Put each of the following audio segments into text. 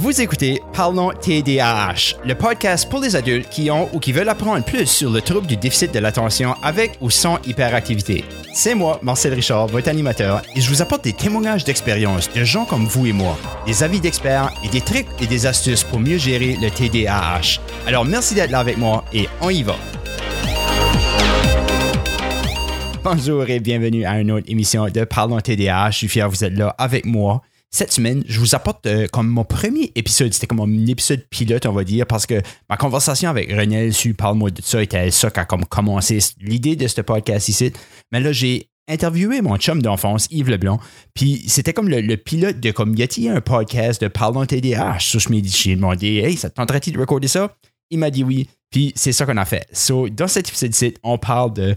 Vous écoutez Parlons TDAH, le podcast pour les adultes qui ont ou qui veulent apprendre plus sur le trouble du déficit de l'attention avec ou sans hyperactivité. C'est moi, Marcel Richard, votre animateur, et je vous apporte des témoignages d'expérience de gens comme vous et moi, des avis d'experts et des trucs et des astuces pour mieux gérer le TDAH. Alors merci d'être là avec moi et on y va. Bonjour et bienvenue à une autre émission de Parlons TDAH. Je suis fier que vous êtes là avec moi cette semaine, je vous apporte euh, comme mon premier épisode. C'était comme un épisode pilote, on va dire, parce que ma conversation avec René su Parle-moi de ça était ça qui a comme commencé l'idée de ce podcast ici. Mais là, j'ai interviewé mon chum d'enfance, Yves Leblanc, puis c'était comme le, pilote de comme, y a un podcast de Parlons TDAH? So, je ai demandé, hey, ça te tenterait-il de recorder ça? Il m'a dit oui, puis c'est ça qu'on a fait. So, dans cet épisode-ci, on parle de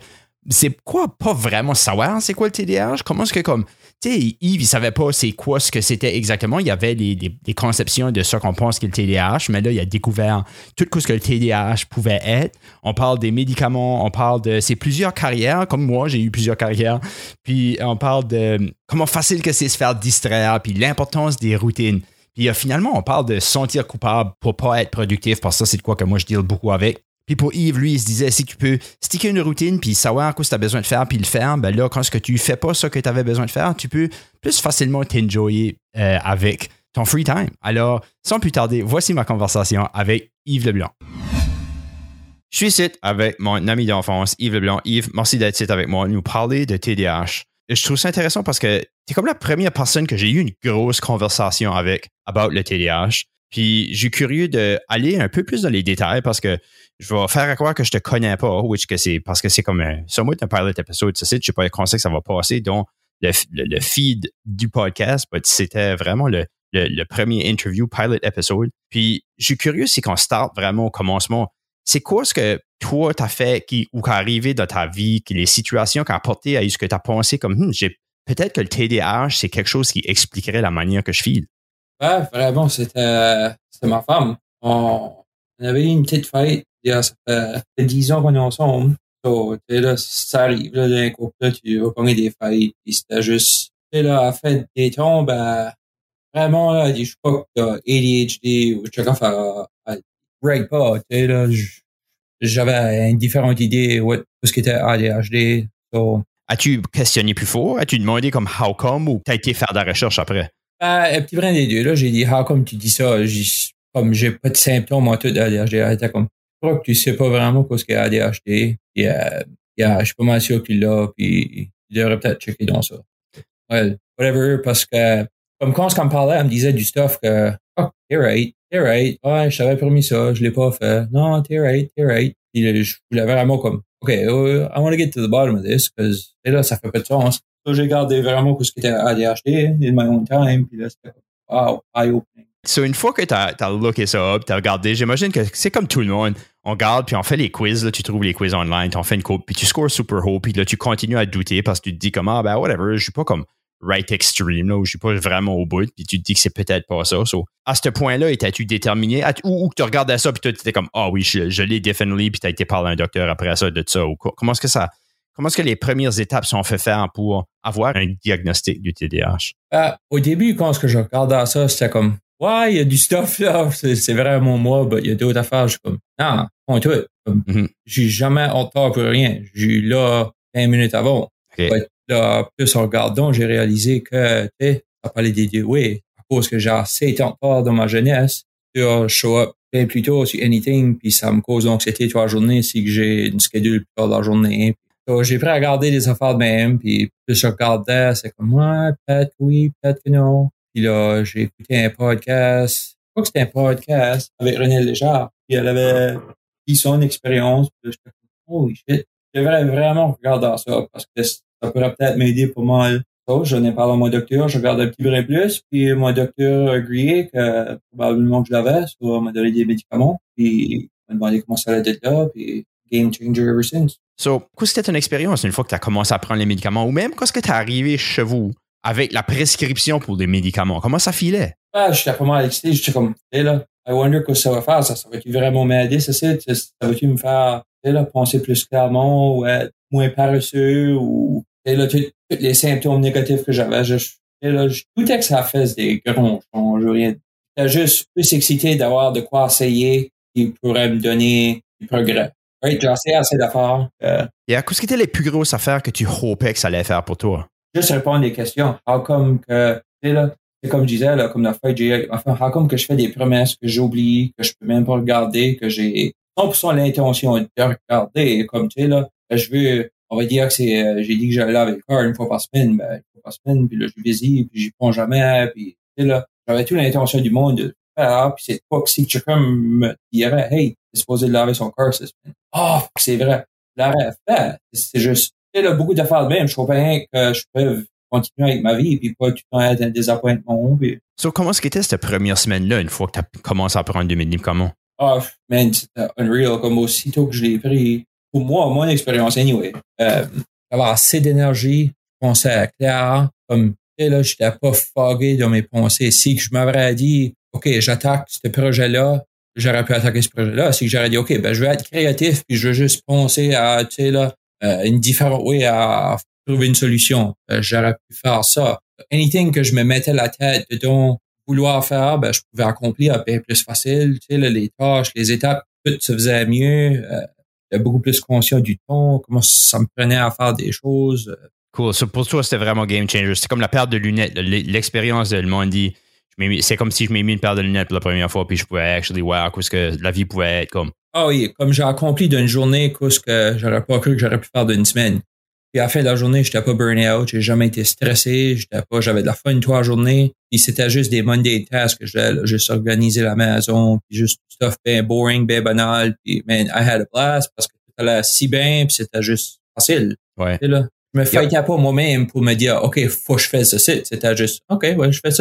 c'est quoi pas vraiment savoir c'est quoi le TDAH? Comment est-ce que comme tu sais, Yves, il savait pas c'est quoi ce que c'était exactement. Il y avait des, conceptions de ce qu'on pense qu'est le TDAH, mais là, il a découvert tout ce que le TDAH pouvait être. On parle des médicaments, on parle de c'est plusieurs carrières, comme moi, j'ai eu plusieurs carrières. Puis on parle de comment facile que c'est se faire distraire, puis l'importance des routines. Puis euh, finalement, on parle de sentir coupable pour pas être productif, parce que c'est de quoi que moi je deal beaucoup avec. Puis pour Yves, lui, il se disait, si tu peux sticker une routine, puis savoir quoi tu as besoin de faire, puis le faire, ben là, quand ce que tu fais pas ce que tu avais besoin de faire, tu peux plus facilement t'enjoyer euh, avec ton free time. Alors, sans plus tarder, voici ma conversation avec Yves Leblanc. Je suis ici avec mon ami d'enfance, Yves Leblanc. Yves, merci d'être ici avec moi, nous parler de TDAH. Je trouve ça intéressant parce que tu es comme la première personne que j'ai eu une grosse conversation avec about le TDAH. Puis, je suis curieux d'aller un peu plus dans les détails parce que je vais faire à croire que je te connais pas, which que c'est parce que c'est comme un, moi un pilot épisode, ça, je sais pas comment que ça va passer, donc le, le, feed du podcast, c'était vraiment le, le, premier interview pilot episode. Puis, je suis curieux, c'est qu'on start vraiment au commencement. C'est quoi ce que toi, t'as fait qui, ou qui est arrivé dans ta vie, qui les situations qui ont apporté à ce que tu as pensé comme, hmm, j'ai, peut-être que le TDAH, c'est quelque chose qui expliquerait la manière que je file. Ouais, vraiment, c'était, c'était ma femme. On, on avait une petite fête ça fait 10 ans qu'on est ensemble. So, là, ça arrive, là, d'un couple, là, tu vas prendre des fêtes, puis c'était juste, tu là, à la fin des temps, ben, vraiment, là, je crois que t'as ADHD ou je sais pas faire, break pas, tu sais, là, j'avais une différente idée de ce qui était ADHD. So, As-tu questionné plus fort? As-tu demandé comme how come ou t'as été faire de la recherche après? Ben, un petit brin des deux, là. J'ai dit how come tu dis ça? J'ai, comme j'ai pas de symptômes, moi, tout d'ADHD. comme, crois que tu sais pas vraiment ce qu'il y a. Et, euh, je suis pas mal sûr qu'il l'a, puis il devrait peut-être checker dans ça. Ouais, whatever, parce que comme quand on me parlait, elle me disait du stuff que oh, t'es right, t'es right, ouais, je t'avais promis ça, je l'ai pas fait. Non, t'es right, t'es right. Puis je voulais vraiment comme, OK, uh, I want to get to the bottom of this, parce que là, ça fait pas de sens. j'ai gardé vraiment ce qui était ADHD in my own time, puis là, c'était wow, eye-opening. So, une fois que tu as, as, looké ça up, tu as regardé, j'imagine que c'est comme tout le monde. On regarde, puis on fait les quiz, là, tu trouves les quiz online, tu en fais une coupe, puis tu scores super haut, puis là, tu continues à douter parce que tu te dis comme, ah, ben, whatever, je suis pas comme right extreme, là, ou je suis pas vraiment au bout, puis tu te dis que c'est peut-être pas ça. À ce point-là, étais-tu déterminé, ou, que tu regardais ça, puis tu étais comme, ah oui, je, l'ai definitely, puis tu as été parler à un docteur après ça de ça, ou quoi. Comment est-ce que ça, comment est-ce que les premières étapes sont faites faire pour avoir un diagnostic du TDAH? Euh, au début, quand je regardais ça, c'était comme, ouais, il y a du stuff là, c'est vraiment moi, mais il y a d'autres affaires. Je suis comme, non, point tout. Mm-hmm. J'ai jamais tort pour rien. J'ai eu là 20 minutes avant. là, plus en regardant, j'ai réalisé que, tu sais, ça parlait des deux, oui, à cause que j'ai assez de temps dans ma jeunesse, tu show up bien plus tôt sur anything, puis ça me cause l'anxiété toute la journée si j'ai une schedule plus tard dans la journée. j'ai pris à regarder des affaires de même, puis plus je regardais, c'est comme, ouais, peut-être oui, peut-être que non. Puis là, j'ai écouté un podcast. Je crois que c'était un podcast avec René Léjard. Puis elle avait dit son expérience. Puis shit. J'aimerais vraiment regarder ça parce que ça pourrait peut-être m'aider pour moi. J'en ai parlé à mon docteur, je regarde un petit peu plus, puis mon docteur a agréé que probablement que je l'avais, soit m'a donné des médicaments, puis m'a demandé comment ça allait être là, puis game changer ever since. So, qu'est-ce que c'était une expérience une fois que tu as commencé à prendre les médicaments, ou même qu'est-ce que tu es arrivé chez vous? Avec la prescription pour des médicaments? Comment ça filait? Ah, j'étais mal excité. J'étais comme, là, I wonder ce que ça va faire. Ça, ça va-tu vraiment m'aider, ça, ça? va-tu me faire, là, penser plus clairement ou être moins paresseux ou, là, tous les symptômes négatifs que j'avais, je, là, je doutais que ça fasse des grands changements. Rien. j'étais juste plus excité d'avoir de quoi essayer qui pourrait me donner du progrès. Oui, j'ai assez, assez d'affaires. Euh, Et à qu'est-ce qui était les plus grosses affaires que tu hopais que ça allait faire pour toi? Juste répondre des questions. How comme que, tu là, c'est comme je disais, là, comme la fois j'ai, enfin, how comme que je fais des promesses que j'oublie, que je peux même pas regarder, que j'ai 100% l'intention de regarder, comme tu sais, là, je veux, on va dire que c'est, euh, j'ai dit que j'allais avec le une fois par semaine, ben, une fois par semaine, puis là, je visite, puis j'y prends jamais, puis, tu sais, là, j'avais toute l'intention du monde de faire, puis c'est pas que si quelqu'un me dirait, hey, c'est supposé de laver son corps cette semaine. Oh, c'est vrai. L'arrêt fait. C'est juste, a beaucoup d'affaires de même. Je comprends bien que je peux continuer avec ma vie et pas tout le temps être un désappointement. Puis... So, comment est-ce qu'était cette première semaine-là, une fois que tu as commencé à prendre des médicaments? Ah, oh, man, c'était unreal. Comme aussitôt que je l'ai pris, pour moi, mon expérience, anyway, euh, d'avoir assez d'énergie, pensais à clair, comme, tu sais, là, j'étais pas fogué dans mes pensées. Si je m'avais dit, OK, j'attaque ce projet-là, j'aurais pu attaquer ce projet-là. Que j'aurais dit, OK, ben, je vais être créatif, puis je veux juste penser à, tu sais, là, euh, une différente way à trouver une solution. Euh, j'aurais pu faire ça. Anything que je me mettais la tête dedans, vouloir faire, ben, je pouvais accomplir bien plus facile. Tu sais, les tâches, les étapes, tout se faisait mieux. Euh, j'étais beaucoup plus conscient du temps, comment ça me prenait à faire des choses. Cool. Pour toi, c'était vraiment game changer. C'est comme la perte de lunettes, l'expérience de le dit c'est comme si je m'ai mis une paire de lunettes pour la première fois, puis je pouvais actually voir ce que la vie pouvait être comme. Ah oui, comme j'ai accompli d'une journée ce que j'aurais pas cru que j'aurais pu faire d'une semaine. Puis à la fin de la journée, j'étais pas burn out, j'ai jamais été stressé, j'étais pas, j'avais de la fun toute la journée. Puis c'était juste des Monday tasks que je juste organiser la maison, puis juste stuff bien boring, bien banal. Puis man, I had a blast parce que tout allait si bien, puis c'était juste facile. Ouais. Là. Je me fightais pas moi-même pour me dire, OK, faut que je fasse ceci. C'était juste, OK, ouais, je fais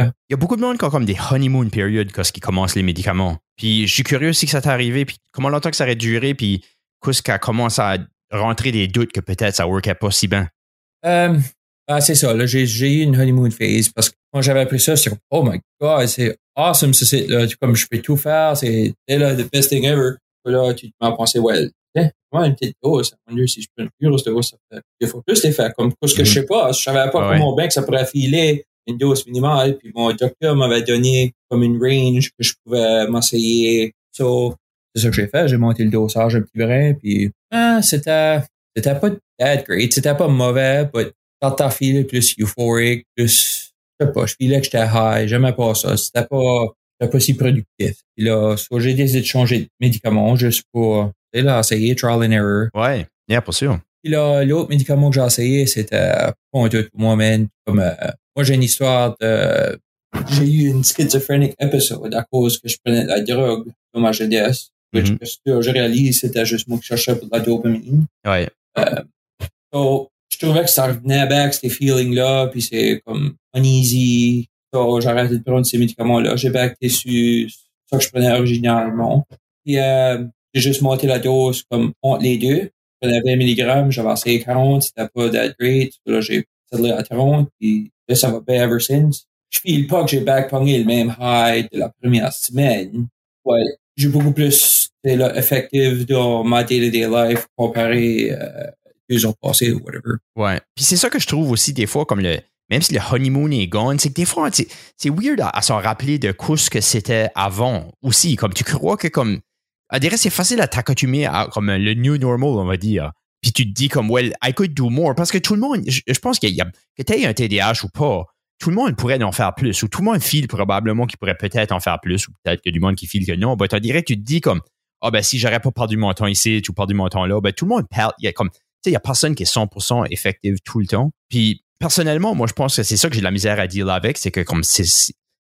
Il y a beaucoup de monde qui ont comme des honeymoon periods quand ils commencent les médicaments. Puis je suis curieux si ça t'est arrivé, puis comment longtemps que ça aurait duré, puis qu'est-ce qui a commencé à rentrer des doutes que peut-être ça ne workait pas si bien? Euh, ah, c'est ça, là, j'ai, eu une honeymoon phase parce que quand j'avais appris ça, c'était comme, oh my god, c'est awesome ce site, là, comme je peux tout faire, c'est, là, the best thing ever. Là, tu m'as pensé, well, tiens, moi, une petite dose, mon Dieu, si je prends une plus grosse dose, ça fait, il faut plus l'effet, comme, parce que je mm-hmm. sais pas, je savais pas comment bien que ça pourrait filer une dose minimale, puis mon docteur m'avait donné comme une range que je pouvais m'essayer. So, c'est ça que j'ai fait. J'ai monté le dosage un petit brin, puis ah, c'était, c'était pas that great. C'était pas mauvais, mais quand t'as filé plus euphorique, plus, je sais pas, je filais que j'étais high. J'aimais pas ça. C'était pas, c'était pas si productif. Puis là, soit j'ai décidé de changer de médicament juste pour, là, essayer trial and error. Ouais, bien, pour sûr. Puis là, l'autre médicament que j'ai essayé, c'était pas un tout pour moi-même. Comme, euh, moi, j'ai une histoire de... J'ai eu une schizophrenic episode à cause que je prenais de la drogue dans ma jeunesse. Mm -hmm. que je réalise, c'était juste moi qui cherchais pour la dopamine. Ouais. Euh, so, je trouvais que ça revenait avec ces feelings-là, puis c'est comme uneasy. So, j'ai arrêté de prendre ces médicaments-là. J'ai backé sur ça que je prenais originalement. Puis, euh, j'ai juste monté la dose comme entre les deux. Je prenais 20 mg, j'avais essayé 40, c'était pas that great. Là, j'ai settlé à 30, puis Là, ça va bien ever since. Je file pas que j'ai backpongé le même high de la première semaine. Ouais, j'ai beaucoup plus là, effective dans ma day-to-day life comparé euh, deux ans passés ou whatever. Ouais. Puis c'est ça que je trouve aussi des fois comme le. Même si le honeymoon est gone, c'est que des fois, c'est weird à, s'en rappeler de ce que c'était avant aussi. Comme tu crois que comme. À dire, c'est facile à t'accoutumer à comme le new normal, on va dire puis tu te dis comme, well, I could do more. Parce que tout le monde, je, pense qu'il y a, que tu un TDAH ou pas, tout le monde pourrait en faire plus, ou tout le monde file probablement qu'il pourrait peut-être en faire plus, ou peut-être que du monde qui file que non. Ben, tu dirais tu te dis comme, ah, ben, si j'aurais pas perdu mon temps ici, tu perdu mon temps là, ben, tout le monde perd. Il y a comme, tu sais, il y a personne qui est 100% effective tout le temps. Puis, personnellement, moi, je pense que c'est ça que j'ai de la misère à dire avec, c'est que comme c'est,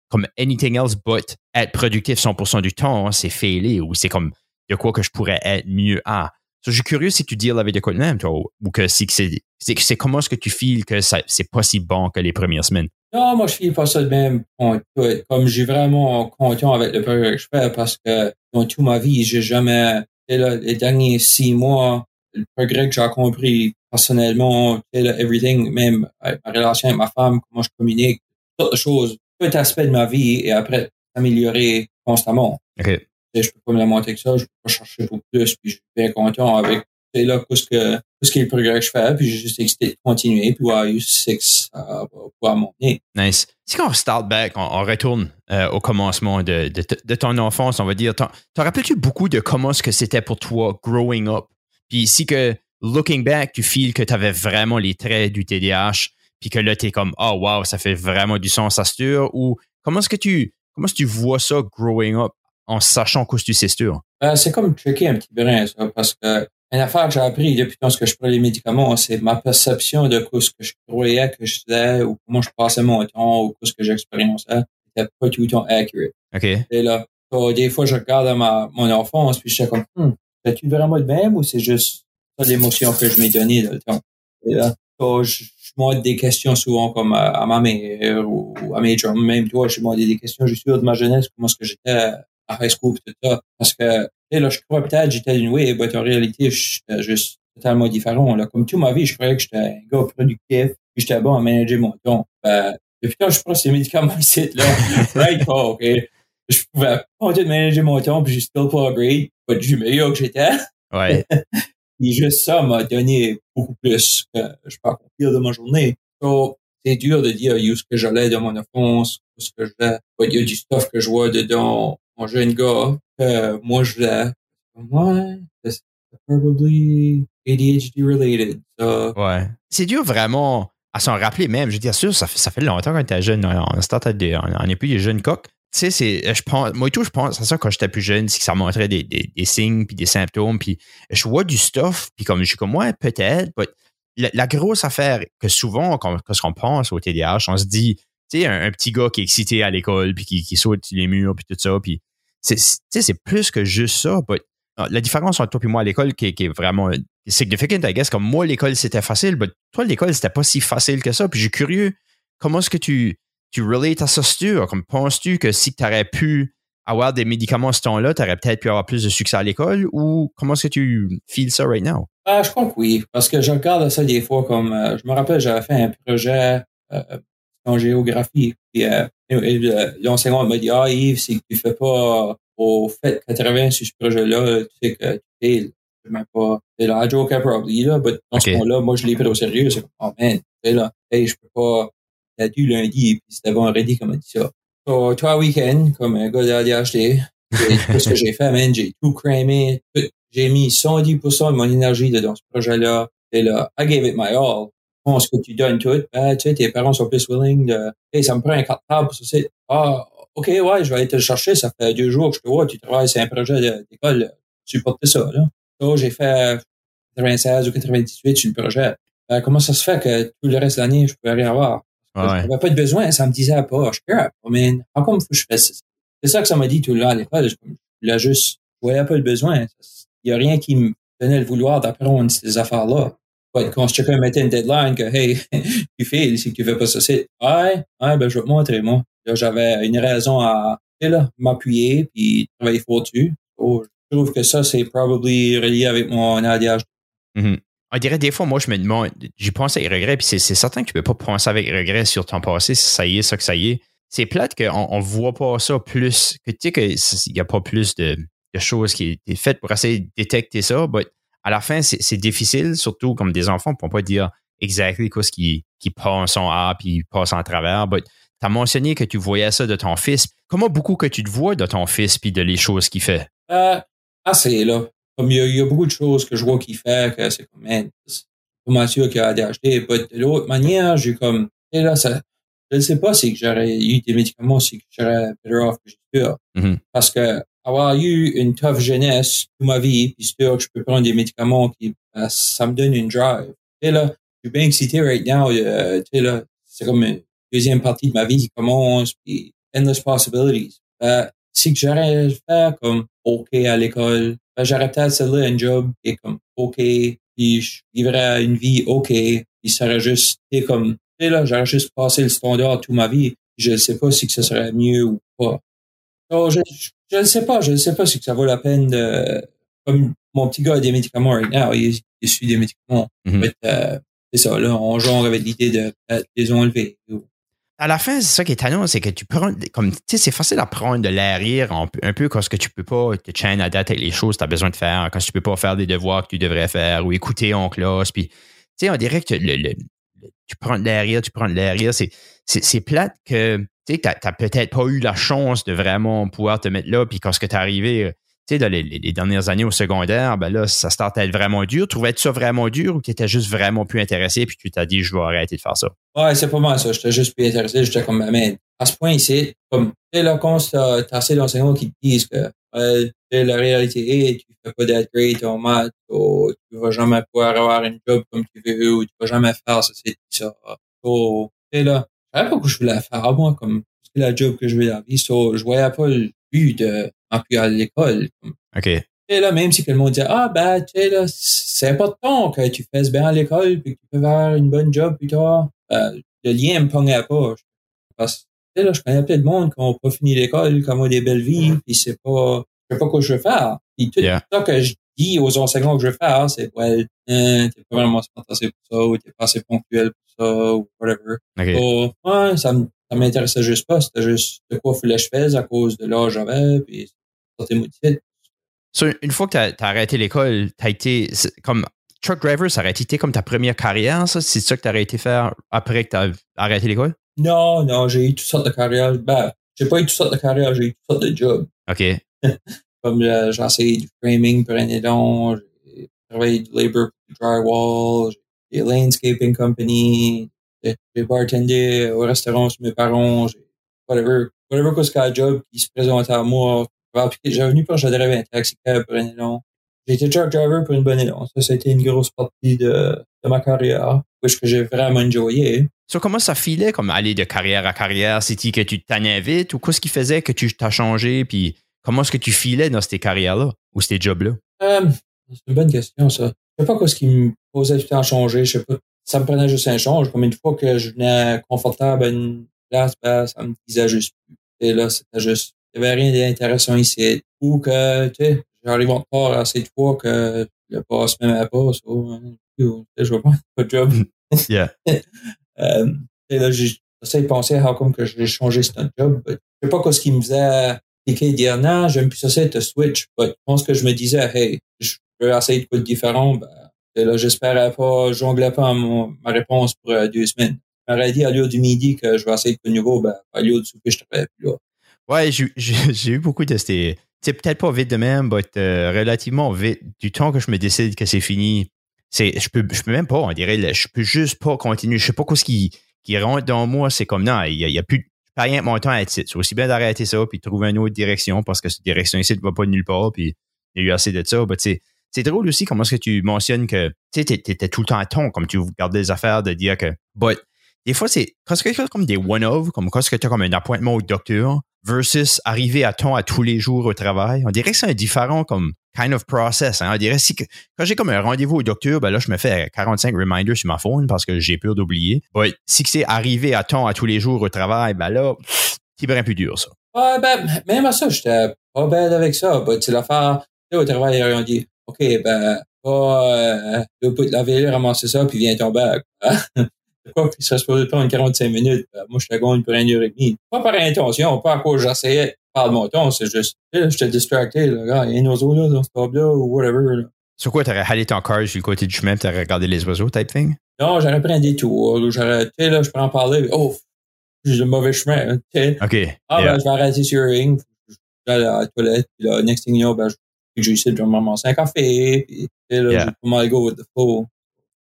comme anything else but être productif 100% du temps, hein, c'est failé, ou c'est comme, de quoi que je pourrais être mieux à je suis curieux si tu deals avec des de même, toi, ou que si c'est, c'est, comment est-ce que tu files que c'est pas si bon que les premières semaines? Non, moi, je file pas ça de même. Comme j'ai vraiment content avec le progrès que je fais parce que dans toute ma vie, j'ai jamais, les derniers six mois, le progrès que j'ai compris personnellement, everything, même ma relation avec ma femme, comment je communique, toutes les choses, tout aspect de ma vie et après s'améliorer constamment. OK je peux pas me la monter que ça, je peux pas chercher pour plus, puis je suis bien content avec c'est là tout ce que tout ce qui est le progrès que je fais, puis j'ai juste excité de continuer, puis ouais, c'est que ça va pouvoir monter. Nice. si on start back, on, retourne euh, au commencement de, ton enfance, on va dire, t'en rappelles-tu beaucoup de comment ce que c'était pour toi growing up? Puis si que, looking back, tu files que tu avais vraiment les traits du TDAH, puis que là, tu es comme, oh wow, ça fait vraiment du sens, ça se ou comment est-ce que tu, comment est-ce que tu vois ça growing up en sachant que tu sais ben, c'est comme checker un petit brin, ça, parce que une affaire que j'ai appris depuis quand que je prends les médicaments, c'est ma perception de ce que je croyais que je faisais ou comment je passais mon temps ou ce que j'expérimentais n'était pas tout le temps accurate. OK. Et là, des fois, je regarde ma, mon enfance puis je suis comme, hmm, tu vraiment le même ou c'est juste ça l'émotion que je m'ai donnée temps? Et là, je, je demande des questions souvent comme à, ma mère ou à mes drums. Même toi, je demande des questions, je suis de ma jeunesse, comment est-ce que j'étais à high school tout ça. Parce que là, je crois peut-être j'étais d'une way, mais en réalité, j'étais juste totalement différent. Là. Comme toute ma vie, je croyais que j'étais un gars productif, puis j'étais bon à manager mon temps. Ben, depuis quand je prends ces médicaments ici, là, right, oh, OK. Je pouvais pas manager mon temps, puis j'ai still pas upgrade, pas du meilleur que j'étais. Ouais. et juste ça m'a donné beaucoup plus que je peux accomplir de ma journée. So, c'est dur de dire où ce que j'allais dans mon enfance, où ce que j'allais. Il y a du stuff que je vois dedans mon jeune gars que moi je voulais. Ouais, c'est probably ADHD related. Ouais. C'est dur vraiment à s'en rappeler même. Je veux dire, sûr, ça fait, ça fait longtemps quand t'es jeune. On, n'est plus des jeunes coqs. Sais, c'est, je pense, moi et tout, je pense à ça quand j'étais plus jeune, c'est que ça montrait des, des, signes puis des symptômes. Puis je vois du stuff, puis comme je suis comme, moi, peut-être. La, la, grosse affaire que souvent, quand, quand on pense au TDAH, on se dit, tu sais, un, petit gars qui est excité à l'école, puis qui, qui saute les murs, puis tout ça, puis c'est plus que juste ça. La différence entre toi et moi à l'école qui, est vraiment significant, I guess, comme moi, l'école, c'était facile, mais toi, l'école, c'était pas si facile que ça. Puis j'ai curieux, comment est-ce que tu, tu relates à ça, Comme penses-tu que si tu aurais pu avoir des médicaments à ce temps-là, tu aurais peut-être pu avoir plus de succès à l'école ou comment est-ce que tu feels ça right now? Ah, je crois que oui, parce que je regarde ça des fois comme, euh, je me rappelle, j'avais fait un projet euh, en géographie. Puis euh, l'enseignant m'a dit, ah Yves, si tu fais pas au fait 80 sur ce projet-là, tu sais que tu fais Je même pas. C'est la joke probably, là. Mais dans ce moment-là, moi, je l'ai pris au sérieux. C'est comme, oh man, tu là, hey, je peux pas. Dû lundi, et puis c'était vendredi, comme on dit ça. So, trois week-ends, comme un gars d'ADHD, tout ce que j'ai fait, man, j'ai tout cramé. J'ai mis 110% de mon énergie dans ce projet-là. Et là, I gave it my all ce que tu donnes tout, ben, tu sais, tes parents sont plus willing de, hey, ça me prend un cartable pour ça. Ah, OK, ouais, je vais aller te le chercher. Ça fait deux jours que je te vois, tu travailles sur un projet d'école. Tu portes ça, là. So, j'ai fait 96 ou 98 sur le projet. Ben, comment ça se fait que tout le reste de l'année, je pouvais rien avoir? Ouais. Je n'avais pas de besoin, ça me disait pas, je crap. Mais comment faut que je fais ça? C'est ça que ça m'a dit tout le long à l'école. Je, là, juste, je voyais pas le besoin. Il y a rien qui me donnait le vouloir d'apprendre ces affaires-là quand je me mettait une deadline que, hey, tu fais, si tu fais pas ça, c'est, ouais, ouais, ben, je vais te montrer, moi. j'avais une raison à, m'appuyer puis travailler fort dessus. je trouve que ça, c'est probablement relié avec mon ADHD. On dirait des fois, moi, je me demande, j'y pense avec regret, puis c'est, certain que tu peux pas penser avec regret sur ton passé, si ça y est, ça que ça y est. C'est plate qu'on on voit pas ça plus, que tu sais qu'il n'y a pas plus de, choses qui sont faites pour essayer de détecter ça, mais à la fin, c'est difficile, surtout comme des enfants, ne pas dire exactement ce qui, qui passe en A puis passe en travers. Tu as mentionné que tu voyais ça de ton fils. Comment beaucoup que tu te vois de ton fils puis de les choses qu'il fait? Euh, assez, là. Comme il y, a, beaucoup de choses que je vois qu'il fait, que c'est comme, man, pas sûr qu'il a. Mais de l'autre manière, j'ai comme, et là, ça, je ne sais pas si j'aurais eu des médicaments, si j'aurais better off que je suis mm-hmm. Parce que avoir eu une tough jeunesse toute ma vie, puis sûr que je peux prendre des médicaments qui, ben, ça me donne une drive. Tu sais, là, je suis bien excité right now. Euh, tu sais, là, c'est comme une deuxième partie de ma vie qui commence, puis endless possibilities. Ben, si que j'aurais fait comme OK à l'école, ben, j'aurais peut-être celle-là un job qui est comme OK, puis je vivrais une vie OK, puis ça serait juste, tu sais, comme, tu sais, là, j'aurais juste passé le standard toute ma vie. Je ne sais pas si que ce serait mieux ou pas. So, je, je ne sais pas, je ne sais pas si ça vaut la peine de. Comme mon petit gars a des médicaments right now, il, il suit des médicaments. Mm-hmm. Euh, c'est ça, là, on joue avec l'idée de, les enlever. À la fin, c'est ça qui est étonnant, c'est que tu prends, comme, tu sais, c'est facile à prendre de l'arrière un, un peu quand ce que tu peux pas te chaîner à date avec les choses que tu as besoin de faire, quand tu peux pas faire des devoirs que tu devrais faire ou écouter en classe. Puis, tu sais, on dirait que le, tu prends de l'arrière, tu prends de l'arrière. C'est, c'est, plate que tu n'as peut-être pas eu la chance de vraiment pouvoir te mettre là. Puis quand tu es arrivé, tu sais, dans les, dernières années au secondaire, ben là, ça startait à être vraiment dur. Trouvais-tu ça vraiment dur ou tu étais juste vraiment plus intéressé puis tu t'as dit, je vais arrêter de faire ça? Ouais, c'est pas mal ça. J'étais juste plus intéressé. J'étais comme, mais à ce point ici, comme, tu sais, là, quand t'as assez d'enseignants qui te disent que, la réalité est, tu fais pas d'upgrade en maths, ou tu vas jamais pouvoir avoir une job comme tu veux, ou tu vas jamais faire ça, c'est ça. tu sais, là, je savais pas que je voulais faire, moi, comme, c'est la job que je veux dans la vie. So, je voyais pas le but de à l'école. OK. Et là, même si tout le monde dit, ah, ben, tu sais, là, c'est important que tu fasses bien à l'école, puis que tu peux faire une bonne job plus tard. Ben, le lien me pognait pas. Parce que, là, je connais plein de monde qui n'ont pas fini l'école, qui ont des belles vies, puis c'est pas, je sais pas quoi je veux faire. Puis tout ça que je dis aux enseignants que je veux faire, c'est, ouais, hein, t'es pas vraiment intéressé pour ça, ou t'es pas assez ponctuel pour ça, ou whatever. Okay. ouais, ça me, ça m'intéressait juste pas. C'était juste de quoi fallait je fasse à cause de l'âge j'avais, puis. So, une fois que tu as, arrêté l'école, tu as été comme truck driver, ça aurait été comme ta première carrière, ça? C'est ça que tu as arrêté faire après que tu as arrêté l'école? Non, non, j'ai eu toutes sortes de carrières. Ben, j'ai pas eu toutes sortes de carrières, j'ai eu toutes sortes de jobs. OK. comme euh, j'ai essayé du framing pour un aidant, j'ai travaillé du labor pour du drywall, j'ai landscaping company, j'ai bartendé au restaurant chez mes parents, j'ai whatever, whatever quoi ce job qui se présentait à moi. J'ai venu pour taxi cab pour un élan. J'ai été truck driver pour une bonne élan. Ça, ça a été une grosse partie de, de ma carrière, que j'ai vraiment enjoyé. So, comment ça filait comme aller de carrière à carrière? C'est-tu que tu t'en vite ou qu'est-ce qui faisait que tu t'as changé? Puis comment est-ce que tu filais dans ces carrières-là ou ces jobs-là? Euh, c'est une bonne question, ça. Je sais pas ce qui me posait du temps à changer. Je sais pas ça me prenait juste un change. Comme une fois que je venais confortable à une place, ben, ça me disait juste plus. Et là, c'était juste, il n'y avait rien d'intéressant ici. Ou que, tu sais, j'arrive en part assez de fois que le boss ne m'aimait pas. Je vois pas de job. yeah. euh, et là, j'essaie de penser à comme que j'ai changé ce job. Je sais pas quoi ce qui me faisait cliquer et dire non, j'aime plus ça, c'est switch. Mais je pense que je me disais, hey, je veux essayer de quoi de différent. Ben, et là, j'espérais pas, jonglais pas ma réponse pour euh, deux semaines. Je m'aurais dit à l'heure du midi que je vais essayer de nouveau, ben, à l'heure du souper, je travaillais plus là. Ouais, j'ai eu beaucoup de ces. C'est peut-être pas vite de même, mais euh, relativement vite. Du temps que je me décide que c'est fini, c'est, je peux, je peux même pas, on dirait, je peux juste pas continuer. Je sais pas quoi ce qui, qui rentre dans moi. C'est comme, non, il y a, plus, pas rien mon temps à être C'est aussi bien d'arrêter ça puis de trouver une autre direction parce que cette direction ici ne va pas nulle part. Puis il y a eu assez de ça. C'est drôle aussi comment est-ce que tu mentionnes que tu étais tout le temps à ton, comme tu regardais les affaires, de dire que. But, des fois, c'est quand chose comme des one-off, comme quand tu as comme un appointement au docteur, versus arriver à ton à tous les jours au travail. On dirait que c'est un différent comme kind of process. Hein. On dirait si que, quand j'ai comme un rendez-vous au docteur, ben là, je me fais 45 reminders sur ma phone parce que j'ai peur d'oublier. But, si c'est arriver à ton à tous les jours au travail, ben là, c'est bien plus dur, ça. Ouais, ben, même à ça, j'étais pas bête avec ça. But, c'est l'affaire, au travail, on dit, OK, ben, va euh, le laver, ramasser ça, puis viens tomber. Hein? Quoi qu'il serait supposé prendre 45 minutes. Ben, moi, je te gagne pour une heure et demie. Pas par intention, pas à cause j'essayais de mon temps, c'est juste, je t'ai distracté, là, gars, il y a un oiseau là, dans ce table-là, ou whatever. Là. Sur quoi, t'aurais halé ton car sur le côté du chemin, t'aurais regardé les oiseaux, type thing? Non, j'aurais pris un détour, j'aurais, tu sais, là, je en parler, oh, j'ai le mauvais chemin, hein, tu sais. OK. Ah, ben, je vais arrêter sur ring, je vais aller à la toilette, puis là, next thing you know, ben, j'ai essayé de me ramasser un café. Puis là, yeah. j'ai pas mal go with the flow.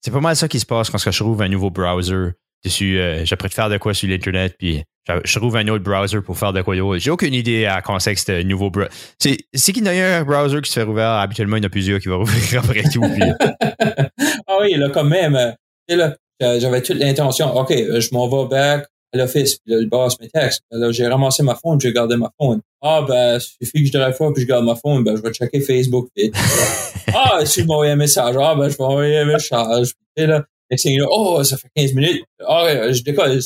C'est pas mal ça qui se passe quand je trouve un nouveau browser dessus. Euh, j'ai de faire de quoi sur l'Internet, puis je trouve un autre browser pour faire de quoi d'autre. J'ai aucune idée à ce nouveau browser. C'est qu'il y a un browser qui se fait rouvrir. Habituellement, il y en a plusieurs qui vont rouvrir après tout. ah oui, là, quand même. Euh, là, j'avais toute l'intention. OK, euh, je m'en vais back à l'office, puis là, le boss me texte. Là, j'ai ramassé ma phone, j'ai gardé ma phone. Ah, ben, suffit que je dirais fois, puis je garde ma phone, ben, je vais checker Facebook ah, si je m'envoie un message, ah, ben, je vais envoyer un message. Puis là, oh, ça fait 15 minutes. Ah, je décolle.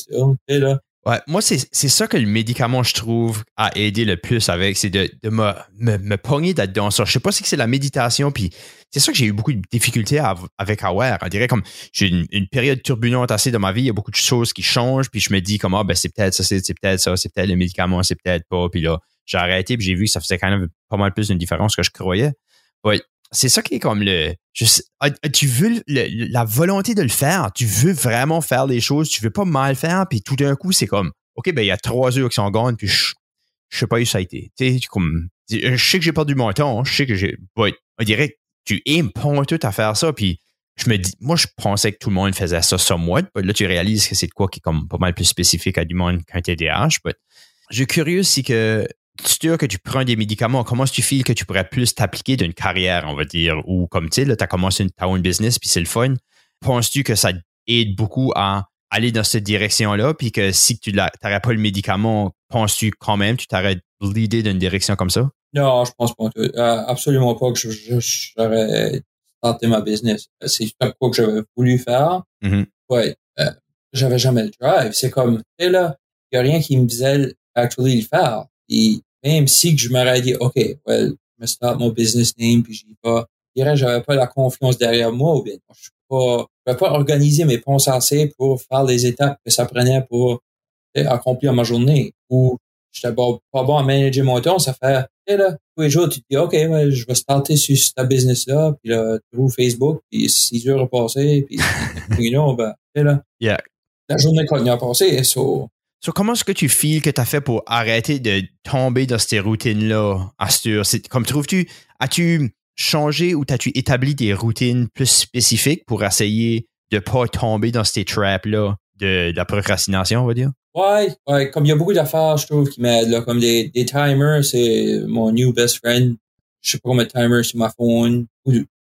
là. Ouais, moi, c'est ça que le médicament, je trouve, a aidé le plus avec, c'est de, de me, me, me pogner là-dedans. Je sais pas si c'est la méditation, puis c'est ça que j'ai eu beaucoup de difficultés avec Aware. On dirait comme j'ai une, une, période turbulente assez dans ma vie, il y a beaucoup de choses qui changent, puis je me dis comme, ah, ben, c'est peut-être ça, c'est peut-être ça, c'est peut-être le médicament, c'est peut-être pas, puis là, j'ai arrêté, puis j'ai vu que ça faisait quand même pas mal plus d'une différence que je croyais. Ouais, c'est ça qui est comme le. tu veux la volonté de le faire. Tu veux vraiment faire les choses. Tu veux pas mal faire. Puis tout d'un coup, c'est comme, OK, ben il y a trois heures qui sont gagnées. Puis je, sais pas où ça a été. Tu sais, comme, je sais que j'ai perdu mon temps. Je sais que j'ai. on dirait tu pas tout à faire ça. Puis je me dis, moi, je pensais que tout le monde faisait ça somewhat. Là, tu réalises que c'est de quoi qui est comme pas mal plus spécifique à du monde qu'un TDAH. Je suis curieux si que sûr que tu prends des médicaments, comment tu files que tu pourrais plus t'appliquer d'une carrière, on va dire, ou comme tu sais, tu as commencé ta business, puis c'est le fun. Penses-tu que ça aide beaucoup à aller dans cette direction-là, puis que si tu n'aurais pas le médicament, penses-tu quand même, tu t'aurais l'idée d'une direction comme ça? Non, je pense pas. Euh, absolument pas que j'aurais tenté ma business. C'est quoi que j'avais voulu faire. Mm-hmm. Ouais. Euh, j'avais jamais le drive. C'est comme, tu sais, là, il n'y a rien qui me disait actually le faire. Et même si que je m'aurais dit, OK, well, je me start mon business name, puis j'y vais, je dirais, j'avais pas la confiance derrière moi, ou bien, je suis pas, je pas organiser mes pensées pour faire les étapes que ça prenait pour accomplir ma journée. Ou, j'étais pas bon à manager mon temps, ça fait, tu là, tous les jours, tu te dis, OK, ouais, je vais starter sur ta business-là, puis là, tu trouves Facebook, puis six heures à passer, puis, you know, ben, tu là. Yeah. La journée quand il a passé, so, So, comment est-ce que tu files que tu as fait pour arrêter de tomber dans ces routines-là, Astur? Comme trouves-tu, as-tu changé ou as-tu établi des routines plus spécifiques pour essayer de ne pas tomber dans ces traps-là? De, la procrastination, on va dire? Ouais, ouais, comme il y a beaucoup d'affaires, je trouve, qui m'aident, comme des, des timers, c'est mon new best friend. Je sais pas comment de timers sur ma phone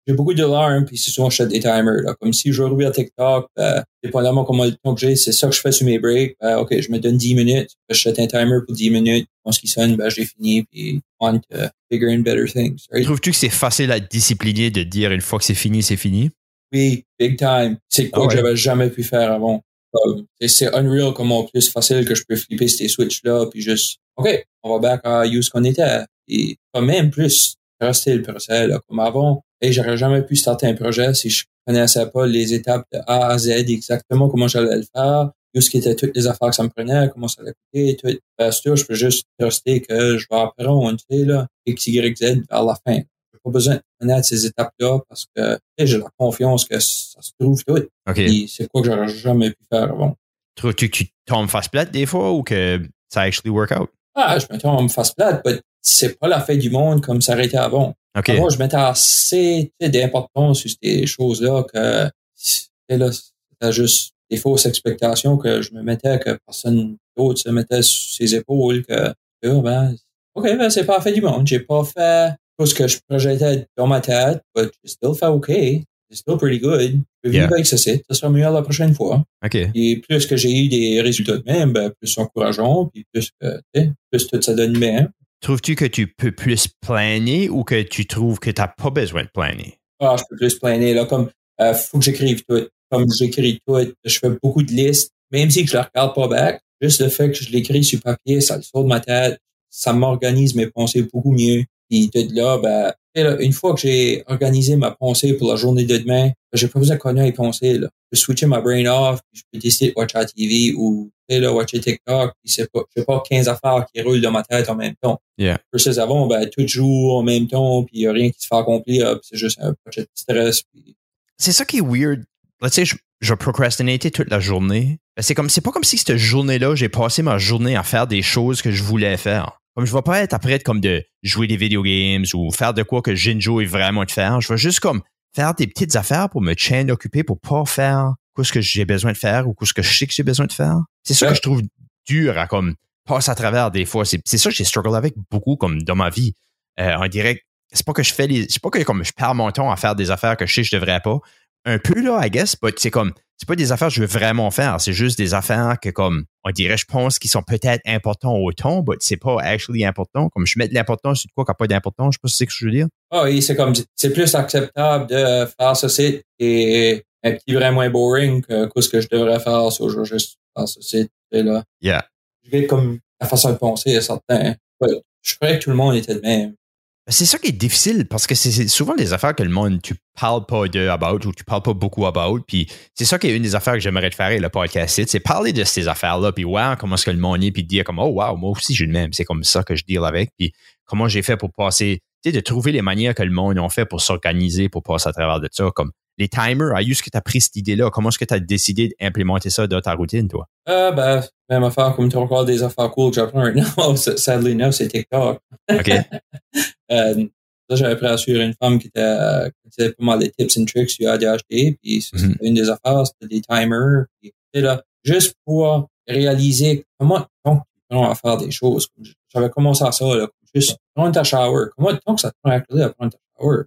j'ai beaucoup d'alarmes, puis c'est souvent je des timers. Là. Comme si je reviens à TikTok, ben, dépendamment comment le temps que j'ai, c'est ça que je fais sur mes breaks. Ben, OK, je me donne 10 minutes, je set un timer pour 10 minutes. Quand ce qui sonne, ben, j'ai fini, puis on to bigger and better things. Trouves-tu que c'est facile à discipliner de dire une fois que c'est fini, c'est fini? Oui, big time. C'est quoi ah que j'avais jamais pu faire avant. C'est unreal comment plus facile que je peux flipper ces switches-là, puis juste, OK, on va back à use qu'on était. Et quand même plus rester le procès, comme avant et j'aurais jamais pu starter un projet si je connaissais pas les étapes de A à Z exactement comment j'allais le faire, tout ce qui était toutes les affaires que ça me prenait, comment ça allait coûter, tout. Bien sûr, je peux juste rester que je vais apprendre, tu sais, là, X, Y, Z vers la fin. Pas besoin de connaître ces étapes-là parce que j'ai la confiance que ça se trouve tout. Et c'est quoi que j'aurais jamais pu faire avant. Trouves-tu que tu tombes face plate des fois ou que ça actually work out? Ah, je me tombe face plate, mais c'est pas la fin du monde comme ça aurait été avant. Moi, je mettais assez d'importance sur ces choses-là que c'était juste des fausses expectations que je me mettais que personne d'autre se mettait sur ses épaules que ben, OK, ben c'est pas fait du monde. J'ai pas fait tout ce que je projetais dans ma tête, mais j'ai still fait OK. C'est still pretty good. Je peux vivre avec ça, ça sera mieux la prochaine fois. Et plus que j'ai eu des résultats de même, ben, plus encourageant, puis plus que, plus tout ça donne bien. Trouves-tu que tu peux plus planer ou que tu trouves que tu n'as pas besoin de planer? Ah, je peux plus planer. Là, comme, euh, faut que j'écrive tout. Comme j'écris tout, je fais beaucoup de listes, même si je ne la regarde pas back. Juste le fait que je l'écris sur papier, ça le sort de ma tête, ça m'organise mes pensées beaucoup mieux. Puis de là, ben, une fois que j'ai organisé ma pensée pour la journée de demain, j'ai pas besoin de connaître les pensées. Là. Je switcher ma brain off, puis je peux décider de watcher la TV ou là, watcher TikTok, puis c'est pas, j'ai pas 15 affaires qui roulent dans ma tête en même temps. Yeah. Versus avant, ben, tout joue en même temps, puis il y a rien qui se fait accomplir, c'est juste un projet de stress. C'est ça qui est weird. Tu sais, je, je procrastinatais toute la journée. Ben, c'est comme, c'est pas comme si cette journée-là, j'ai passé ma journée à faire des choses que je voulais faire. Comme je vais pas être après comme de jouer des video games ou faire de quoi que Jinjo est vraiment de faire. Je vais juste comme faire des petites affaires pour me chain occuper pour pas faire ce que j'ai besoin de faire ou ce que je sais que j'ai besoin de faire. C'est ça que je trouve dur à comme passer à travers des fois. C'est, ça que j'ai struggle avec beaucoup comme dans ma vie. Euh, on dirait c'est pas que je fais les. C'est pas que comme je perds mon temps à faire des affaires que je sais que je devrais pas. Un peu là, I guess, mais c'est comme c'est pas des affaires que je veux vraiment faire. C'est juste des affaires que, comme, on dirait, je pense qu'ils sont peut-être importants au ton, mais c'est pas actually important. Comme je mets de l'importance sur quoi qui n'a pas d'importance, je sais pas si c'est ce que je veux dire. Ah oui, c'est comme, c'est plus acceptable de faire ceci et un petit vrai moins boring que, ce que je devrais faire. sur je juste faire ceci, là. Yeah. Je vais comme la façon de penser à certains. je croyais que tout le monde était de même. C'est ça qui est difficile parce que c'est souvent des affaires que le monde, tu parles pas de about ou tu parles pas beaucoup about. Puis c'est ça qui est une des affaires que j'aimerais te faire le podcast, c'est parler de ces affaires-là. Puis wow, comment est-ce que le monde est, puis dire comme oh wow, moi aussi j'ai le même. C'est comme ça que je deal avec. Puis comment j'ai fait pour passer. de trouver les manières que le monde a fait pour s'organiser, pour passer à travers de ça, comme les timers, à ce que tu as pris cette idée-là? Comment est-ce que tu as décidé d'implémenter ça dans ta routine, toi? Euh, ben, même affaire, comme tu encore des affaires cool que j'apprends maintenant. Sadly, non, c'est TikTok. OK. euh, ça, j'avais appris à suivre une femme qui était, qui pas mal des tips and tricks sur ADHD. Puis, mm-hmm. c'était une des affaires, c'était des timers. Puis, là, juste pour réaliser comment donc, tu prends à faire des choses. J'avais commencé à ça, là, juste prendre ta shower. Comment que ça te prend à prendre ta shower?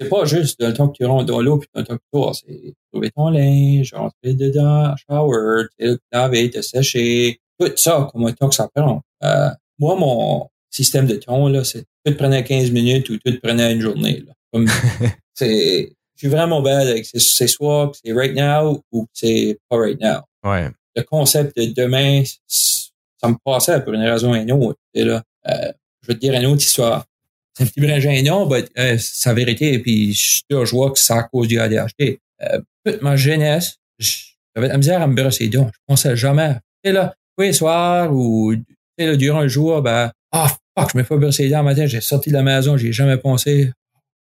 C'est pas juste le temps que tu rentres dans l'eau puis le temps que tu sors. C'est trouver ton linge, rentrer dedans, shower, te laver, te sécher. Tout ça, comment de temps que ça prend. Euh, moi, mon système de temps, là, c'est tout prenait 15 minutes ou tout prenait une journée. Là. Comme, c'est, je suis vraiment belle avec c'est soit que c'est right now ou que c'est pas right now. Ouais. Le concept de demain, ça me passait pour une raison ou une autre. Et là, euh, je vais te dire une autre histoire petit brin gênant, mais euh, c'est la vérité. Et puis, je, vois que c'est à cause du ADHD. Euh, toute ma jeunesse, j'avais la misère à me brosser les dents. Je pensais jamais. Tu sais, là, tous les soirs ou tu sais, là, durant le jour, ben, ah, fuck, je me fais brosser les dents le matin. J'ai sorti de la maison, j'ai jamais pensé.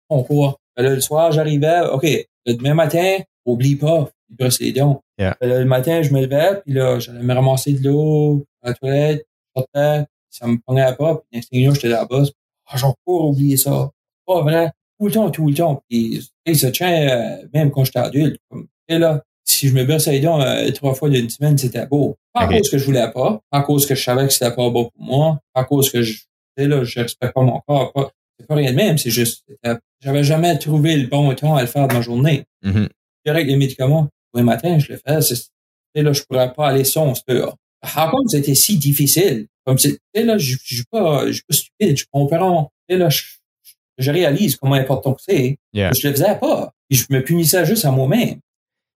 On quoi? Ben, là, le soir, j'arrivais, OK, le demain matin, oublie pas, de brosser les dents. Ben, le matin, je me levais, puis là, j'allais me ramasser de l'eau à la toilette, je sortais, ça me prenait pas, puis l'instinct, j'étais là-bas, ah, j'en peux oublier ça. Pas vrai. Tout le temps, tout le temps. Puis, ça tient, euh, même quand j'étais adulte. et là, si je me brossais les dents euh, trois fois d'une semaine, c'était beau. Pas à cause que je voulais pas, pas à cause que je savais que c'était pas beau pour moi, pas à cause que je, là, je respecte pas mon corps. Pas, c'est pas rien de même, c'est juste, j'avais jamais trouvé le bon temps à le faire dans ma journée. Mm-hmm. Avec les médicaments, le matin, je le fais, c'est, là, je pourrais pas aller sans dehors. Par contre, c'était si difficile. Comme c'est, là, je, je suis pas, je suis pas stupide, je comprends. Et là, je, je, réalise comment important que c'est. Je le faisais pas. je me punissais juste à moi-même.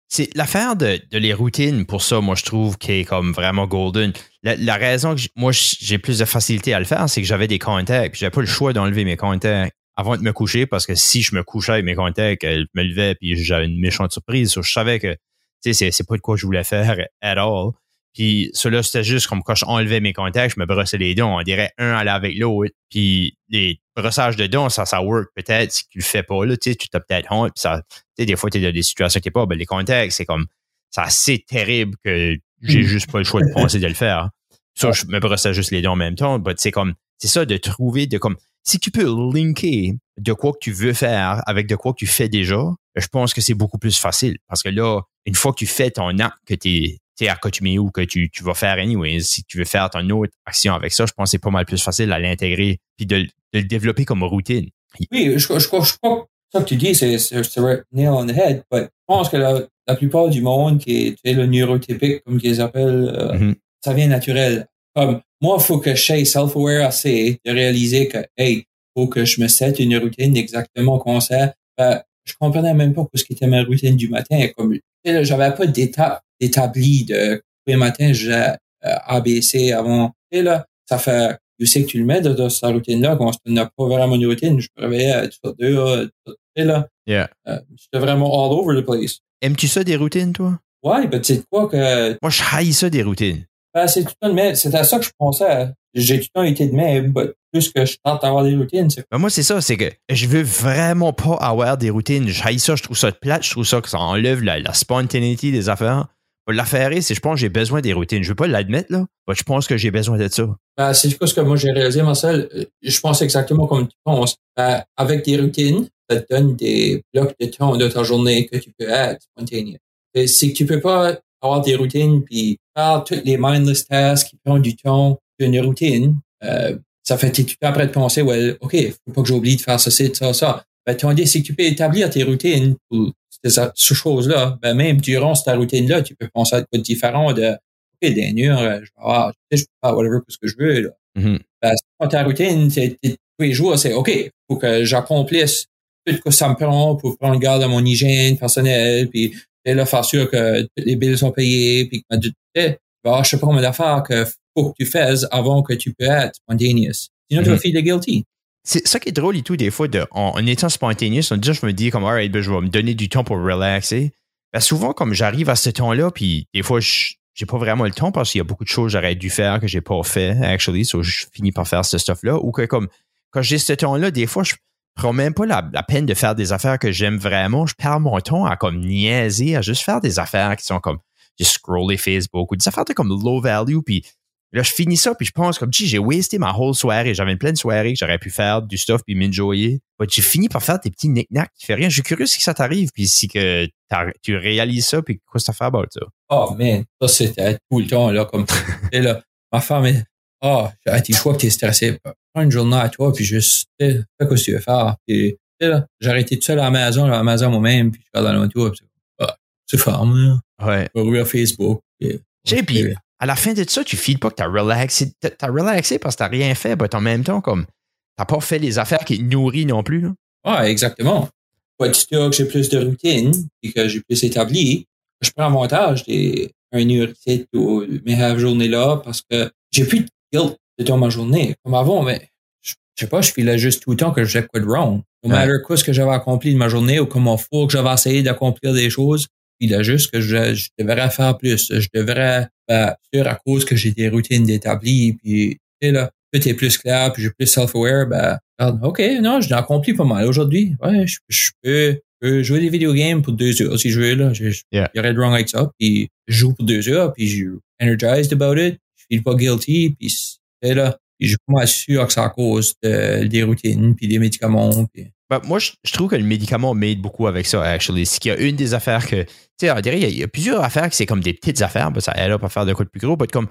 C'est l'affaire de, de, les routines pour ça, moi, je trouve, qui est comme vraiment golden. La, raison que moi, j'ai plus de facilité à le faire, c'est que j'avais des contacts. J'avais pas le choix d'enlever mes contacts avant de me coucher parce que si je me couchais avec mes contacts, je me levais puis j'avais une méchante surprise. je savais que, tu sais, c'est pas de quoi je voulais faire at all. Puis cela, c'était juste comme quand je enlevais mes contacts, je me brossais les dents. On dirait un aller avec l'autre. Puis les brossages de dents, ça, ça work peut-être. Si tu le fais pas, là, tu sais, tu t'as peut-être honte. Puis ça, tu sais, des fois, tu es dans des situations qui pas. Ben, les contacts, c'est comme, c'est assez terrible que j'ai juste pas le choix de penser de le faire. Ça, je me brossais juste les dents en même temps. C'est comme, c'est ça de trouver de comme, si tu peux linker de quoi que tu veux faire avec de quoi que tu fais déjà, je pense que c'est beaucoup plus facile. Parce que là, une fois que tu fais ton acte que tu à accoutumé ou que tu, tu vas faire anyway. Si tu veux faire ton autre action avec ça, je pense que c'est pas mal plus facile à l'intégrer puis de, le développer comme routine. Oui, je, je, crois que ça que tu dis, c'est nail on the head. Mais je pense que la, plupart du monde qui est le neurotypique, comme ils appellent, euh, mm-hmm. ça vient naturel. Comme moi, il faut que je sois self-aware assez de réaliser que, hey, faut que je me sette une routine exactement comme ça. Ben, je comprenais même pas ce qui était ma routine du matin. Comme, j'avais pas d'étape établi de tous les matins, j'ai euh, ABC avant. Et là, ça fait, je sais que tu le mets dans, sa routine-là, quand on n'a pas vraiment une routine, je me réveillais à deux heures, et là. Yeah. Euh, j'étais vraiment all over the place. Aimes-tu ça des routines, toi? Ouais, ben, tu sais quoi que. Moi, je haïs ça des routines. Ben, c'est tout le temps mais c'est à ça que je pensais. J'ai tout le temps été de même, plus que je tente d'avoir des routines. Ben, moi, c'est ça, c'est que je veux vraiment pas avoir des routines. Je haïs ça, je trouve ça de plate, je trouve ça que ça enlève la, la spontanéité des affaires. L'affaire c'est je pense que j'ai besoin des routines. Je veux pas l'admettre, là, je pense que j'ai besoin de ça. Ben, c'est ce que moi j'ai réalisé, Marcel. Je pense exactement comme tu penses. Ben, avec des routines, ça te donne des blocs de temps de ta journée que tu peux être spontané. Si tu peux pas avoir des routines puis faire toutes les mindless tasks qui prennent du temps d'une routine, euh, ça fait que tu peux après te penser, ouais, OK, faut pas que j'oublie de faire ça, ça, ça. Ben, tandis si tu peux établir tes routines pour ces choses-là, ben, même durant cette routine-là, tu peux penser à quoi différent de, OK, des je vais avoir, je peux faire whatever ce que je veux, là. Ben, ta routine, c'est, tous les jours, c'est OK, faut que j'accomplisse tout ce que ça me prend pour prendre garde à mon hygiène personnelle, puis là, faire sûr que les billes sont payés, puis que tu ben, je sais pas combien d'affaires que faut que tu fasses avant que tu peux être spontaneous. Sinon, tu vas mm-hmm. filer guilty. C'est ça qui est drôle et tout, des fois, en, étant spontané, déjà, je me dis comme, alright, ben, je vais me donner du temps pour relaxer. Ben, souvent, comme j'arrive à ce temps-là, puis des fois, j'ai pas vraiment le temps parce qu'il y a beaucoup de choses que j'aurais dû faire que j'ai pas fait, actually, so je finis par faire ce stuff-là, ou que comme, quand j'ai ce ton-là, des fois, je prends même pas la, peine de faire des affaires que j'aime vraiment. Je perds mon ton à comme niaiser, à juste faire des affaires qui sont comme juste scroller Facebook ou des affaires de comme low value. Puis là, je finis ça, puis je pense comme, j'ai wasté ma whole soirée. J'avais une pleine soirée que j'aurais pu faire du stuff puis m'enjoyer. J'ai fini par faire des petits knick-knacks qui fait rien. Je suis curieux si ça t'arrive, puis si que tu réalises ça, puis quoi ça fait about ça. Oh, man, ça, c'était tout le temps, là, comme, et là, ma femme est, oh, je crois que t'es stressé. Prends une journée à toi, puis juste, fais ce que tu veux faire. Puis, j'ai arrêté tout seul à la maison, à la maison moi-même, puis je regarde dans l'auto, puis ah, c'est fort, moi. Ouais. Je vais Facebook. Puis, puis, à la fin de ça, tu files pas que t'as relaxé. T'as relaxé parce que t'as rien fait, mais en même temps, comme, t'as pas fait les affaires qui te nourrissent non plus, là. Ouais, exactement. Faut être sûr que j'ai plus de routine, et que j'ai plus établi. Je prends avantage des un université ou mes journées-là parce que j'ai plus de guilt de ma journée. Comme avant, mais je, sais pas, je filais juste tout le temps que j'ai quoi de wrong. No matter quoi ce que j'avais accompli de ma journée ou comment faut que j'avais essayé d'accomplir des choses, juste que je, devrais faire plus. Je devrais ben, sûr à cause que j'ai des routines établies, puis tu sais, là, tout est plus clair, puis j'ai plus self-aware, ben, OK, non, je l'ai accompli pas mal aujourd'hui. Ouais, je, je, peux, jouer des vidéo games pour deux heures si je veux, là. Il y aurait de wrong avec ça, puis je joue pour deux heures, puis je suis energized about it, je feel pas guilty, puis c'est là. je suis pas mal sûr que c'est à cause des routines, puis des médicaments, puis ben, moi, je, trouve que le médicament m'aide beaucoup avec ça, actually. C'est qu'il y a une des affaires que. Tu sais, on dirait, il y, a, plusieurs affaires qui c'est comme des petites affaires, ben, ça aide à faire de quoi de plus gros. comme,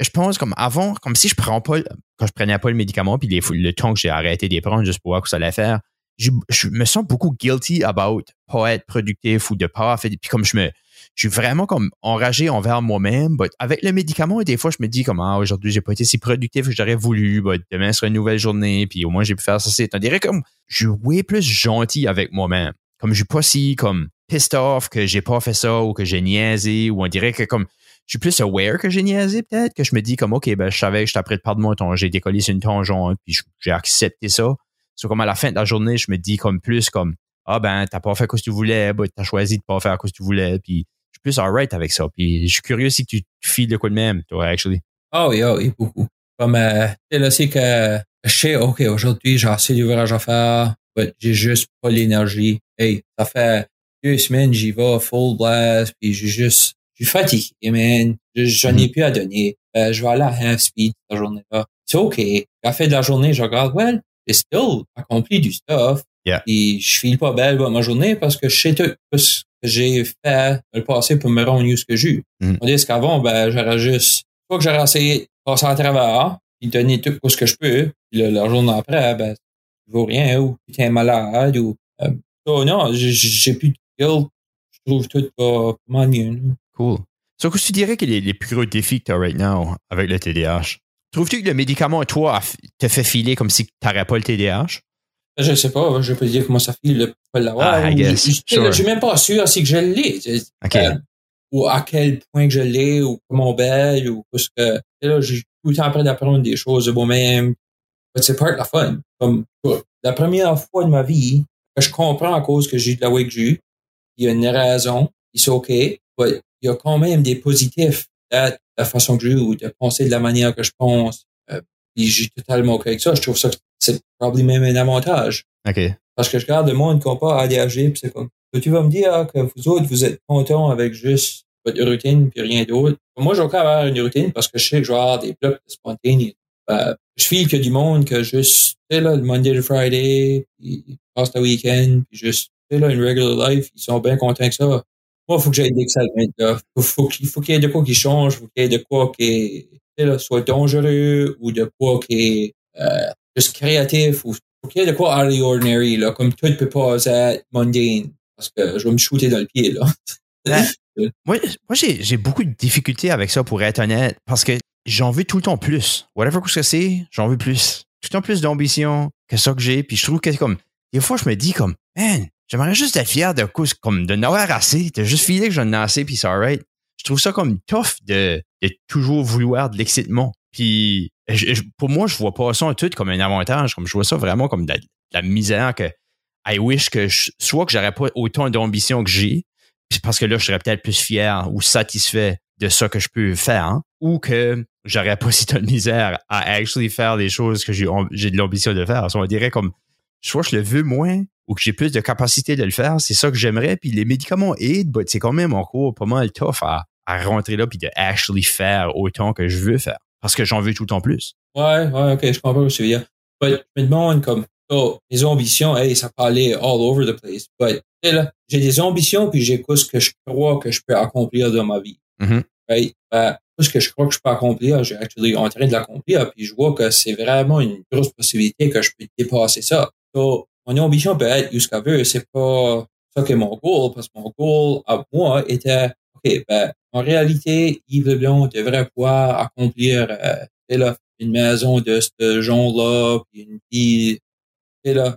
je pense, comme avant, comme si je prends pas, quand je prenais pas le médicament, puis le temps que j'ai arrêté de les prendre juste pour voir que ça allait faire, je, me sens beaucoup guilty about pas être productif ou de pas faire. Puis comme je me, je suis vraiment comme enragé envers moi-même. avec le médicament, des fois, je me dis comme ah, aujourd'hui, j'ai pas été si productif que j'aurais voulu. demain sera une nouvelle journée, puis au moins j'ai pu faire ça. C'est on dirait comme je suis plus gentil avec moi-même. Comme je suis pas si comme pissed off que j'ai pas fait ça ou que j'ai niaisé, ou on dirait que comme je suis plus aware que j'ai niaisé, peut-être, que je me dis comme OK, ben je savais que je t'apprête pas de moi, j'ai décollé sur une tangente, puis j'ai accepté ça. C'est comme à la fin de la journée, je me dis comme plus comme Ah ben, t'as pas fait ce que tu voulais, ben, t'as choisi de pas faire ce que tu voulais, puis plus alright avec ça. Puis je suis curieux si tu, files de quoi de même, toi, actually. Ah oui, ah oui, beaucoup. Comme, euh, là, c'est que je sais, OK, aujourd'hui, j'ai assez d'ouvrage à faire, mais j'ai juste pas l'énergie. Hey, ça fait deux semaines, j'y vais full blast, puis j'ai juste, je suis fatigué, man. J'en ai mm-hmm. plus à donner. Euh, je vais aller à half speed cette journée-là. C'est OK. À la fin de la journée, je regarde, well, j'ai still accompli du stuff. Yeah. Et je file pas belle ma journée parce que je sais tout j'ai fait le passé pour me rendre ce que j'ai eu. Mm. On dit qu'avant, ben, j'aurais juste, pas que j'aurais essayé de passer à travers, puis donner tout ce que je peux, puis le, la journée après, ben, ça vaut rien, ou tu es malade, ou, euh, non, j'ai plus de guilt. Je trouve tout pas, mal mieux. Cool. So, qu'est-ce que tu dirais que les, les plus gros défis que tu as right now avec le TDAH? Trouves-tu que le médicament, toi, te fait filer comme si tu n'aurais pas le TDAH? Je sais pas, je peux dire comment ça fait le pas l'avoir. Ah, je, je, suis même pas sûr si que je l'ai. Euh, ou à quel point que je l'ai, ou comment belle, ou parce que là, j'ai tout le temps après d'apprendre des choses de moi-même. C'est part de la fun. Comme la première fois de ma vie que je comprends à cause que j'ai de la way que j'ai il y a une raison, c'est OK, mais il y a quand même des positifs de la façon que j'ai ou de penser de la manière que je pense. Euh, et j'ai totalement OK avec ça. Je trouve ça c'est probablement même un avantage. OK. Parce que je regarde le monde qui n'a pas ADHD, puis c'est comme, tu vas me dire que vous autres, vous êtes contents avec juste votre routine puis rien d'autre. Moi, j'ai encore avoir une routine parce que je sais que je vais avoir des blocs spontanés. Ben, je file qu'il y a du monde que juste, tu sais, là, le Monday to Friday, puis passe le week-end, puis juste, tu sais, là, une regular life, ils sont bien contents que ça. Moi, il faut que j'aille d'excitement, là. Faut, faut, faut qu'il y ait de quoi qui change, faut qu'il y ait de quoi qui, tu sais, là, soit dangereux ou de quoi qui euh, juste créatif ou faut qu'il y ait de quoi out of the ordinary, là, comme tout ne peut pas être mundane, parce que je vais me shooter dans le pied, là. moi, moi j'ai beaucoup de difficultés avec ça, pour être honnête, parce que j'en veux tout le temps plus. Whatever que c'est, j'en veux plus. Tout le temps plus d'ambition que ça que j'ai, puis je trouve que comme, des fois, je me dis comme, man, j'aimerais juste être fier de comme de n'avoir assez, de juste filer que j'en ai assez, puis c'est alright. Je trouve ça comme tough de, de toujours vouloir de l'excitement. Puis pour moi, je vois pas ça tout comme un avantage. Comme je vois ça vraiment comme de la, misère que I wish que soit que j'aurais pas autant d'ambition que j'ai, parce que là, je serais peut-être plus fier ou satisfait de ce que je peux faire hein, ou que j'aurais pas si de misère à actually faire les choses que j'ai de l'ambition de faire. on dirait comme soit je le veux moins ou que j'ai plus de capacité de le faire, c'est ça que j'aimerais. Puis les médicaments aident, mais c'est quand même encore pas mal tough à, à rentrer là puis de actually faire autant que je veux faire. Parce que j'en veux tout le temps plus. Ouais, ouais, ok, je comprends ce que tu veux dire. je me demande comme, oh, mes ambitions, hey, ça peut aller all over the place. But, j'ai des ambitions puis j'ai quoi ce que je crois que je peux accomplir dans ma vie. Mm-hmm. Right? Ben, ce que je crois que je peux accomplir, j'ai actually en train de l'accomplir, puis je vois que c'est vraiment une grosse possibilité que je peux dépasser ça. So, mon ambition peut être jusqu'à veut, c'est pas ça qui est mon goal, parce que mon goal à moi était, ben, en réalité, Yves Leblanc devrait pouvoir accomplir euh, là, une maison de ce genre-là, puis une vie, et là,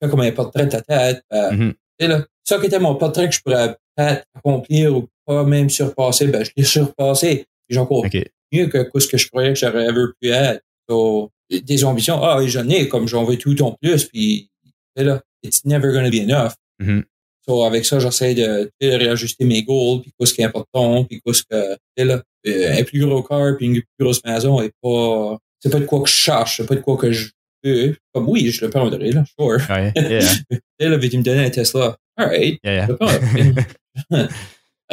comme un portrait de ta tête. Ben, mm-hmm. là, ça qui était mon portrait que je pourrais peut-être accomplir ou pas même surpasser, ben, je l'ai surpassé. J'ai encore mieux que ce que je croyais que j'aurais pu être. So, des ambitions, ah, j'en ai, comme j'en veux tout en plus, puis là, it's never going to be enough. Mm-hmm. So, avec ça, j'essaie de, de, réajuster mes goals, puis quoi ce qui est important, puis quoi ce que, là, euh, un plus gros car, puis une plus grosse maison est pas, c'est pas de quoi que je cherche, c'est pas de quoi que je veux. Comme oui, je le prendrai, là, sure. Ouais, yeah. et là, tu me donner un Tesla? Alright. Yeah, yeah.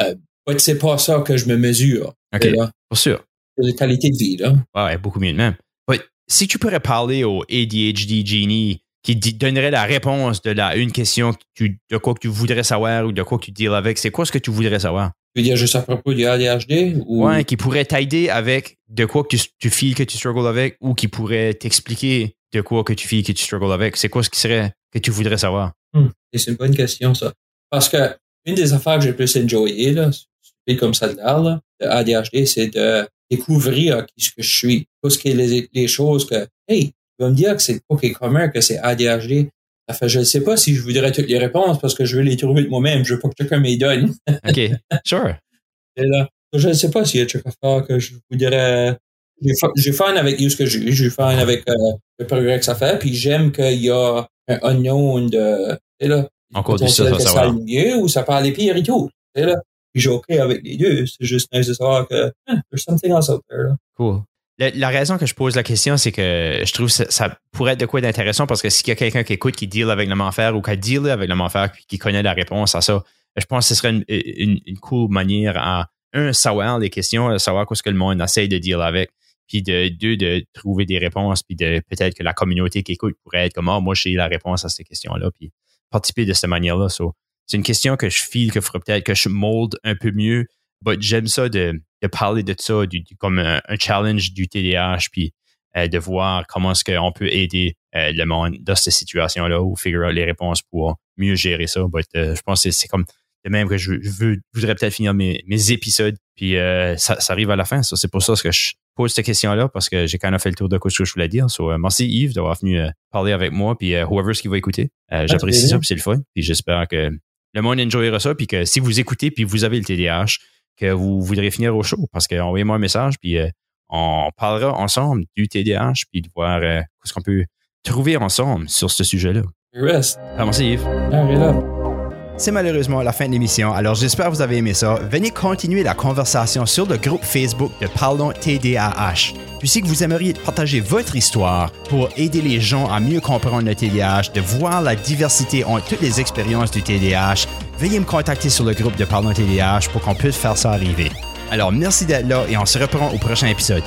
euh, c'est pas ça que je me mesure. OK, pour sûr. C'est la qualité de vie, là. Ouais, beaucoup mieux de même. Ouais, si tu pourrais parler au ADHD Genie qui donnerait la réponse de la une question tu, de quoi que tu voudrais savoir ou de quoi que tu deals avec, c'est quoi ce que tu voudrais savoir? Tu veux dire juste à propos du ADHD? Ou... Ouais, qui pourrait t'aider avec de quoi que tu, tu files que tu struggles avec ou qui pourrait t'expliquer de quoi que tu files que tu struggles avec. C'est quoi ce qui serait que tu voudrais savoir? Hmm. C'est une bonne question, ça. Parce que une des affaires que j'ai plus enjoyé, là, comme ça de l'air, de ADHD, c'est de découvrir qui ce que je suis. Tout ce qui est les, les choses que, hey, tu vas me dire que c'est pas commun, que c'est ADHD. Enfin, je ne sais pas si je voudrais toutes les réponses parce que je veux les trouver de moi-même. Je veux pas que quelqu'un me donne. OK. Sure. Et là, je ne sais pas s'il y a quelque chose que je voudrais. J'ai fun avec ce que j'ai. J'ai fun avec euh, le progrès que ça fait. Puis j'aime qu'il y a un unknown de. Et là, Encore du ça, ça, ça, ça mieux ou ça parle pire et tout. Et là, j'ai OK avec les deux. C'est juste nice de savoir que eh, there's something else out there. Là. Cool. La, raison que je pose la question, c'est que je trouve que ça, pourrait être de quoi d'intéressant parce que s'il y a quelqu'un qui écoute, qui deal avec le manfer ou qui deal avec le manfer puis qui connaît la réponse à ça, je pense que ce serait une, cool manière à, un, savoir les questions, savoir ce que le monde essaie de deal avec, puis de deux, de trouver des réponses, puis de peut-être que la communauté qui écoute pourrait être comme, oh, moi, j'ai la réponse à ces questions-là, puis participer de cette manière-là. c'est une question que je file, que faudrait peut-être que je molde un peu mieux j'aime ça de, de, parler de ça du, comme un, challenge du TDAH, puis euh, de voir comment est-ce qu'on peut aider euh, le monde dans cette situation-là ou figure out les réponses pour mieux gérer ça. But, euh, je pense que c'est comme de même que je, veux, voudrais peut-être finir mes, mes épisodes, puis ça, ça, arrive à la fin. Ça, c'est pour ça que je pose cette question-là parce que j'ai quand même fait le tour de ce que je voulais dire. So, merci Yves d'avoir venu parler avec moi, puis whoever ce qui va écouter. J'apprécie ça, puis c'est le fun. Puis j'espère que le monde enjoyera ça, puis que si vous écoutez, puis vous avez le TDAH, que vous voudrez finir au show parce qu'envoyez-moi un message, puis euh, on parlera ensemble du TDAH, puis de voir euh, ce qu'on peut trouver ensemble sur ce sujet-là. Ah, merci Yves. C'est malheureusement la fin de l'émission, alors j'espère que vous avez aimé ça. Venez continuer la conversation sur le groupe Facebook de Parlons TDAH. Puis si vous aimeriez partager votre histoire pour aider les gens à mieux comprendre le TDAH, de voir la diversité entre toutes les expériences du TDAH, veuillez me contacter sur le groupe de Parlons TDAH pour qu'on puisse faire ça arriver. Alors merci d'être là et on se reprend au prochain épisode.